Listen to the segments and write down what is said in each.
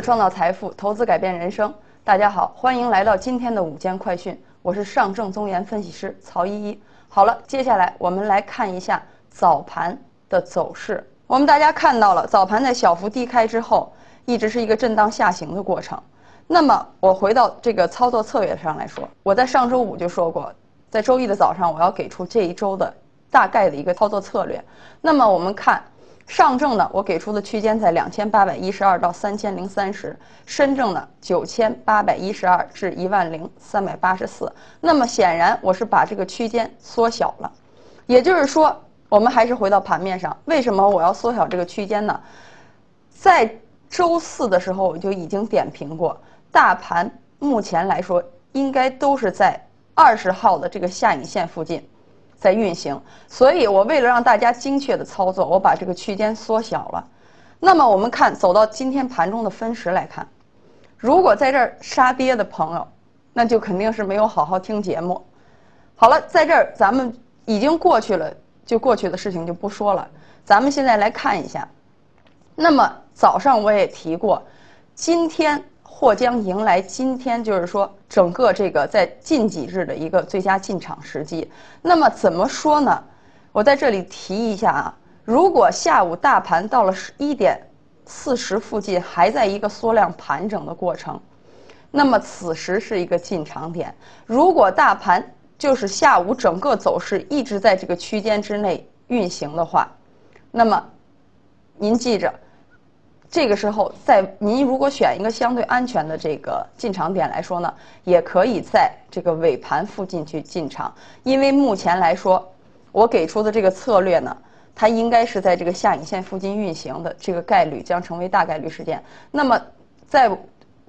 创造财富，投资改变人生。大家好，欢迎来到今天的午间快讯，我是上证综研分析师曹依依。好了，接下来我们来看一下早盘的走势。我们大家看到了，早盘在小幅低开之后，一直是一个震荡下行的过程。那么我回到这个操作策略上来说，我在上周五就说过，在周一的早上我要给出这一周的大概的一个操作策略。那么我们看。上证呢，我给出的区间在两千八百一十二到三千零三十；深证呢，九千八百一十二至一万零三百八十四。那么显然，我是把这个区间缩小了。也就是说，我们还是回到盘面上，为什么我要缩小这个区间呢？在周四的时候，我就已经点评过，大盘目前来说应该都是在二十号的这个下影线附近。在运行，所以我为了让大家精确的操作，我把这个区间缩小了。那么我们看走到今天盘中的分时来看，如果在这儿杀跌的朋友，那就肯定是没有好好听节目。好了，在这儿咱们已经过去了，就过去的事情就不说了。咱们现在来看一下，那么早上我也提过，今天。或将迎来今天，就是说整个这个在近几日的一个最佳进场时机。那么怎么说呢？我在这里提一下啊，如果下午大盘到了十一点四十附近还在一个缩量盘整的过程，那么此时是一个进场点。如果大盘就是下午整个走势一直在这个区间之内运行的话，那么您记着。这个时候，在您如果选一个相对安全的这个进场点来说呢，也可以在这个尾盘附近去进场，因为目前来说，我给出的这个策略呢，它应该是在这个下影线附近运行的，这个概率将成为大概率事件。那么，在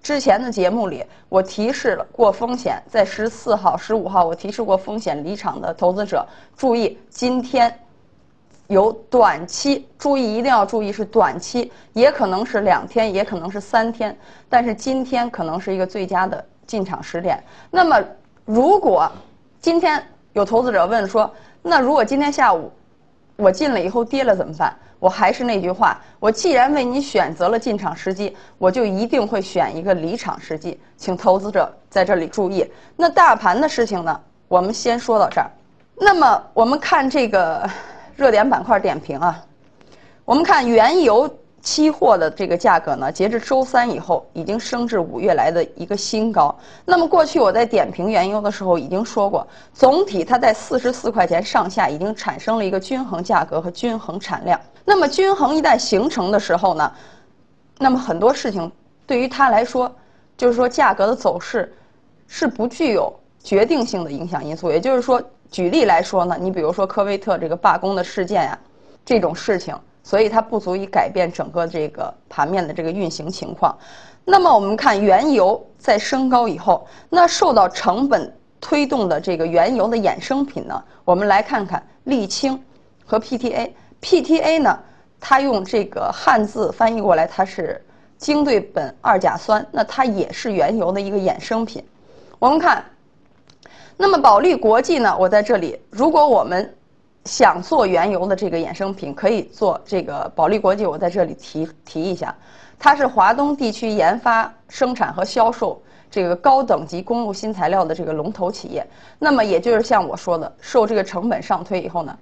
之前的节目里，我提示了过风险，在十四号、十五号，我提示过风险离场的投资者注意今天。有短期注意，一定要注意是短期，也可能是两天，也可能是三天。但是今天可能是一个最佳的进场时点。那么，如果今天有投资者问说，那如果今天下午我进了以后跌了怎么办？我还是那句话，我既然为你选择了进场时机，我就一定会选一个离场时机。请投资者在这里注意。那大盘的事情呢，我们先说到这儿。那么我们看这个。热点板块点评啊，我们看原油期货的这个价格呢，截至周三以后已经升至五月来的一个新高。那么过去我在点评原油的时候已经说过，总体它在四十四块钱上下已经产生了一个均衡价格和均衡产量。那么均衡一旦形成的时候呢，那么很多事情对于它来说，就是说价格的走势是不具有决定性的影响因素，也就是说。举例来说呢，你比如说科威特这个罢工的事件呀，这种事情，所以它不足以改变整个这个盘面的这个运行情况。那么我们看原油在升高以后，那受到成本推动的这个原油的衍生品呢，我们来看看沥青和 PTA。PTA 呢，它用这个汉字翻译过来，它是精对苯二甲酸，那它也是原油的一个衍生品。我们看。那么保利国际呢？我在这里，如果我们想做原油的这个衍生品，可以做这个保利国际。我在这里提提一下，它是华东地区研发、生产和销售这个高等级公路新材料的这个龙头企业。那么也就是像我说的，受这个成本上推以后呢，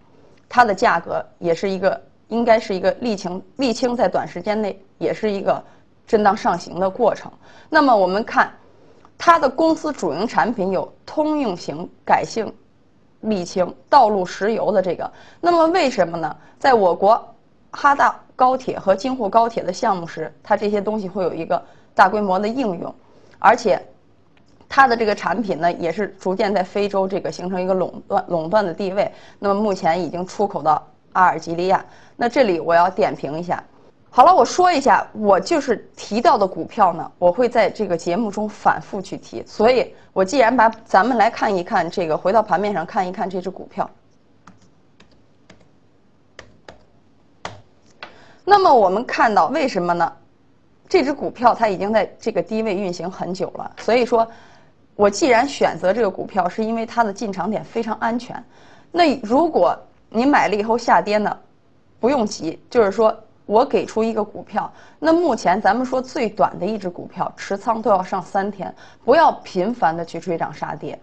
它的价格也是一个应该是一个沥青沥青在短时间内也是一个震荡上行的过程。那么我们看。它的公司主营产品有通用型改性沥青、道路石油的这个。那么为什么呢？在我国哈大高铁和京沪高铁的项目时，它这些东西会有一个大规模的应用，而且它的这个产品呢，也是逐渐在非洲这个形成一个垄断垄断的地位。那么目前已经出口到阿尔及利亚。那这里我要点评一下。好了，我说一下，我就是提到的股票呢，我会在这个节目中反复去提。所以，我既然把咱们来看一看这个，回到盘面上看一看这只股票。那么我们看到为什么呢？这只股票它已经在这个低位运行很久了。所以说，我既然选择这个股票，是因为它的进场点非常安全。那如果你买了以后下跌呢，不用急，就是说。我给出一个股票，那目前咱们说最短的一只股票持仓都要上三天，不要频繁的去追涨杀跌。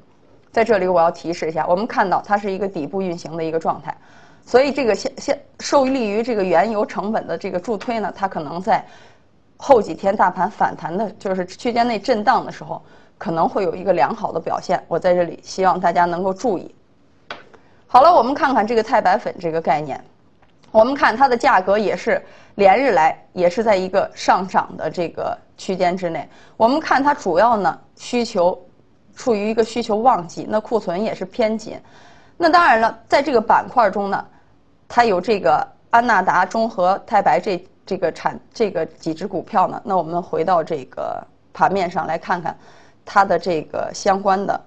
在这里我要提示一下，我们看到它是一个底部运行的一个状态，所以这个现现受利于这个原油成本的这个助推呢，它可能在后几天大盘反弹的，就是区间内震荡的时候，可能会有一个良好的表现。我在这里希望大家能够注意。好了，我们看看这个钛白粉这个概念，我们看它的价格也是连日来也是在一个上涨的这个区间之内。我们看它主要呢需求。处于一个需求旺季，那库存也是偏紧。那当然了，在这个板块中呢，它有这个安纳达、中和太白这这个产这个几只股票呢。那我们回到这个盘面上来看看它的这个相关的。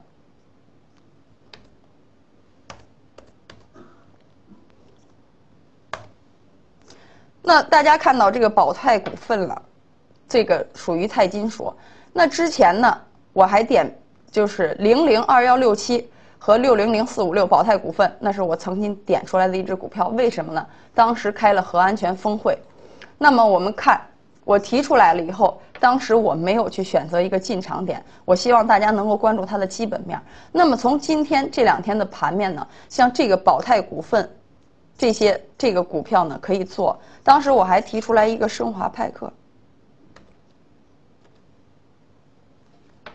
那大家看到这个宝泰股份了，这个属于钛金属。那之前呢，我还点。就是零零二幺六七和六零零四五六宝泰股份，那是我曾经点出来的一只股票。为什么呢？当时开了核安全峰会，那么我们看我提出来了以后，当时我没有去选择一个进场点。我希望大家能够关注它的基本面。那么从今天这两天的盘面呢，像这个宝泰股份，这些这个股票呢可以做。当时我还提出来一个升华派克。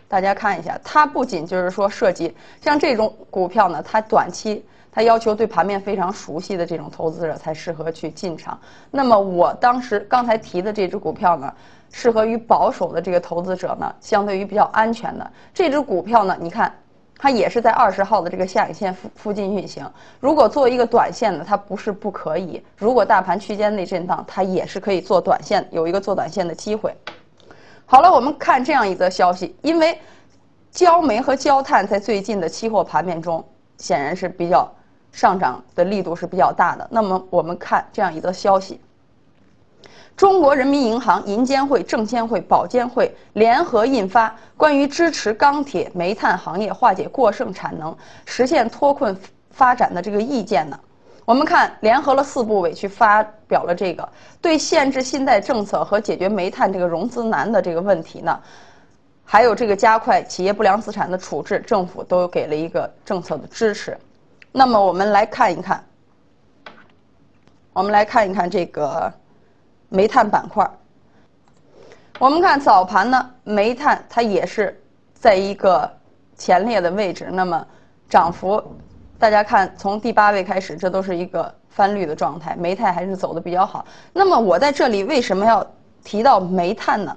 大家看一下，它不仅就是说涉及像这种股票呢，它短期它要求对盘面非常熟悉的这种投资者才适合去进场。那么我当时刚才提的这只股票呢，适合于保守的这个投资者呢，相对于比较安全的这只股票呢，你看它也是在二十号的这个下影线附附近运行。如果做一个短线的，它不是不可以。如果大盘区间内震荡，它也是可以做短线，有一个做短线的机会。好了，我们看这样一则消息，因为焦煤和焦炭在最近的期货盘面中显然是比较上涨的力度是比较大的。那么我们看这样一则消息：中国人民银行、银监会、证监会、保监会联合印发关于支持钢铁、煤炭行业化解过剩产能、实现脱困发展的这个意见呢。我们看，联合了四部委去发表了这个对限制信贷政策和解决煤炭这个融资难的这个问题呢，还有这个加快企业不良资产的处置，政府都给了一个政策的支持。那么我们来看一看，我们来看一看这个煤炭板块。我们看早盘呢，煤炭它也是在一个前列的位置，那么涨幅。大家看，从第八位开始，这都是一个翻绿的状态，煤炭还是走的比较好。那么我在这里为什么要提到煤炭呢？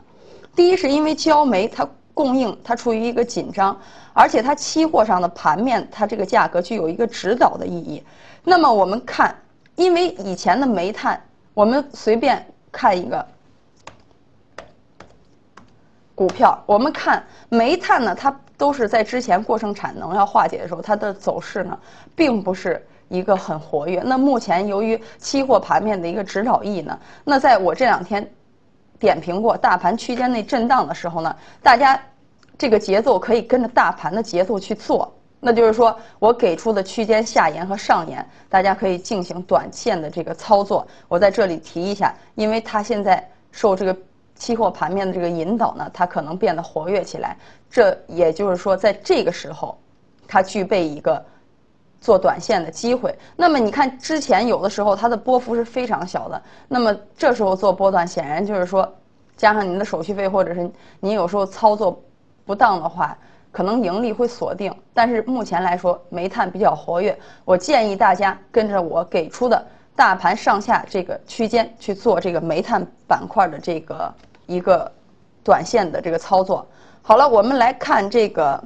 第一是因为焦煤它供应它处于一个紧张，而且它期货上的盘面它这个价格具有一个指导的意义。那么我们看，因为以前的煤炭，我们随便看一个股票，我们看煤炭呢，它。都是在之前过剩产能要化解的时候，它的走势呢，并不是一个很活跃。那目前由于期货盘面的一个指导意义呢，那在我这两天点评过大盘区间内震荡的时候呢，大家这个节奏可以跟着大盘的节奏去做。那就是说我给出的区间下沿和上沿，大家可以进行短线的这个操作。我在这里提一下，因为它现在受这个。期货盘面的这个引导呢，它可能变得活跃起来。这也就是说，在这个时候，它具备一个做短线的机会。那么你看，之前有的时候它的波幅是非常小的。那么这时候做波段，显然就是说，加上您的手续费，或者是您有时候操作不当的话，可能盈利会锁定。但是目前来说，煤炭比较活跃，我建议大家跟着我给出的大盘上下这个区间去做这个煤炭板块的这个。一个短线的这个操作，好了，我们来看这个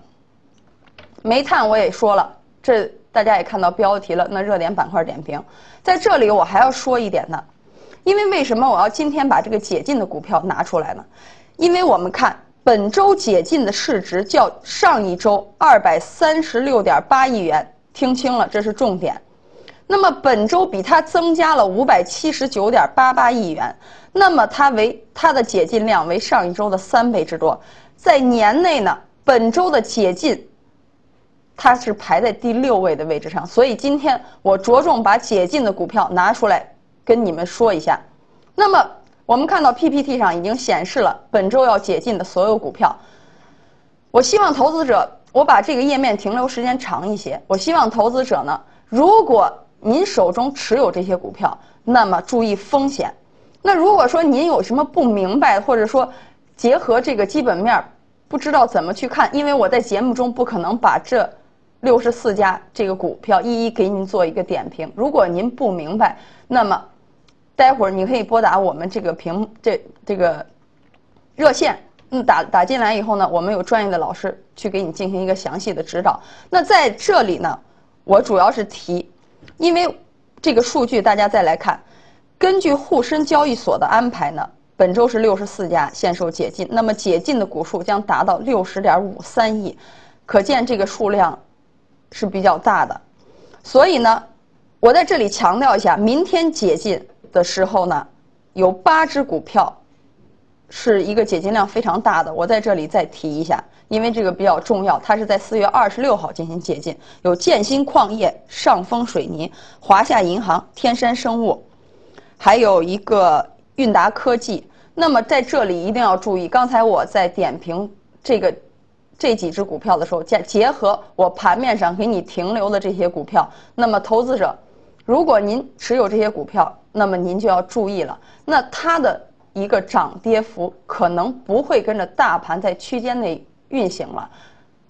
煤炭，我也说了，这大家也看到标题了。那热点板块点评，在这里我还要说一点呢，因为为什么我要今天把这个解禁的股票拿出来呢？因为我们看本周解禁的市值较上一周二百三十六点八亿元，听清了，这是重点。那么本周比它增加了五百七十九点八八亿元，那么它为它的解禁量为上一周的三倍之多，在年内呢，本周的解禁，它是排在第六位的位置上，所以今天我着重把解禁的股票拿出来跟你们说一下。那么我们看到 PPT 上已经显示了本周要解禁的所有股票。我希望投资者，我把这个页面停留时间长一些。我希望投资者呢，如果您手中持有这些股票，那么注意风险。那如果说您有什么不明白，或者说结合这个基本面不知道怎么去看，因为我在节目中不可能把这六十四家这个股票一一给您做一个点评。如果您不明白，那么待会儿你可以拨打我们这个屏这这个热线。嗯，打打进来以后呢，我们有专业的老师去给你进行一个详细的指导。那在这里呢，我主要是提，因为这个数据大家再来看，根据沪深交易所的安排呢，本周是六十四家限售解禁，那么解禁的股数将达到六十点五三亿，可见这个数量是比较大的。所以呢，我在这里强调一下，明天解禁的时候呢，有八只股票。是一个解禁量非常大的，我在这里再提一下，因为这个比较重要。它是在四月二十六号进行解禁，有建新矿业、上峰水泥、华夏银行、天山生物，还有一个韵达科技。那么在这里一定要注意，刚才我在点评这个这几只股票的时候，结结合我盘面上给你停留的这些股票，那么投资者，如果您持有这些股票，那么您就要注意了。那它的。一个涨跌幅可能不会跟着大盘在区间内运行了，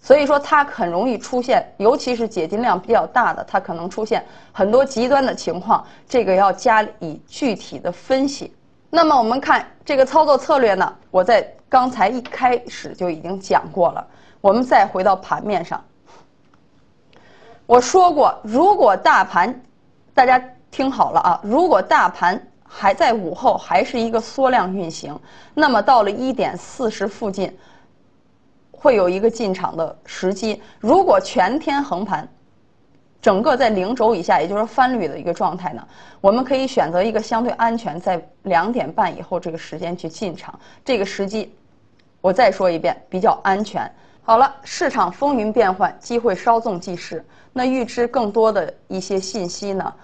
所以说它很容易出现，尤其是解禁量比较大的，它可能出现很多极端的情况，这个要加以具体的分析。那么我们看这个操作策略呢，我在刚才一开始就已经讲过了。我们再回到盘面上，我说过，如果大盘，大家听好了啊，如果大盘。还在午后还是一个缩量运行，那么到了一点四十附近，会有一个进场的时机。如果全天横盘，整个在零轴以下，也就是翻绿的一个状态呢，我们可以选择一个相对安全，在两点半以后这个时间去进场。这个时机，我再说一遍，比较安全。好了，市场风云变幻，机会稍纵即逝。那预知更多的一些信息呢？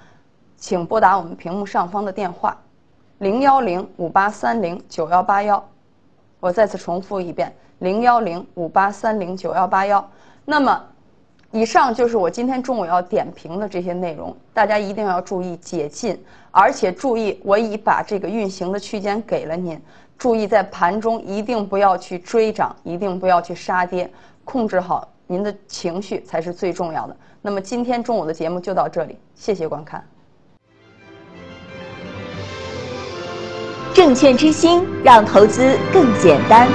请拨打我们屏幕上方的电话，零幺零五八三零九幺八幺。我再次重复一遍，零幺零五八三零九幺八幺。那么，以上就是我今天中午要点评的这些内容，大家一定要注意解禁，而且注意我已把这个运行的区间给了您，注意在盘中一定不要去追涨，一定不要去杀跌，控制好您的情绪才是最重要的。那么今天中午的节目就到这里，谢谢观看。证券之星，让投资更简单。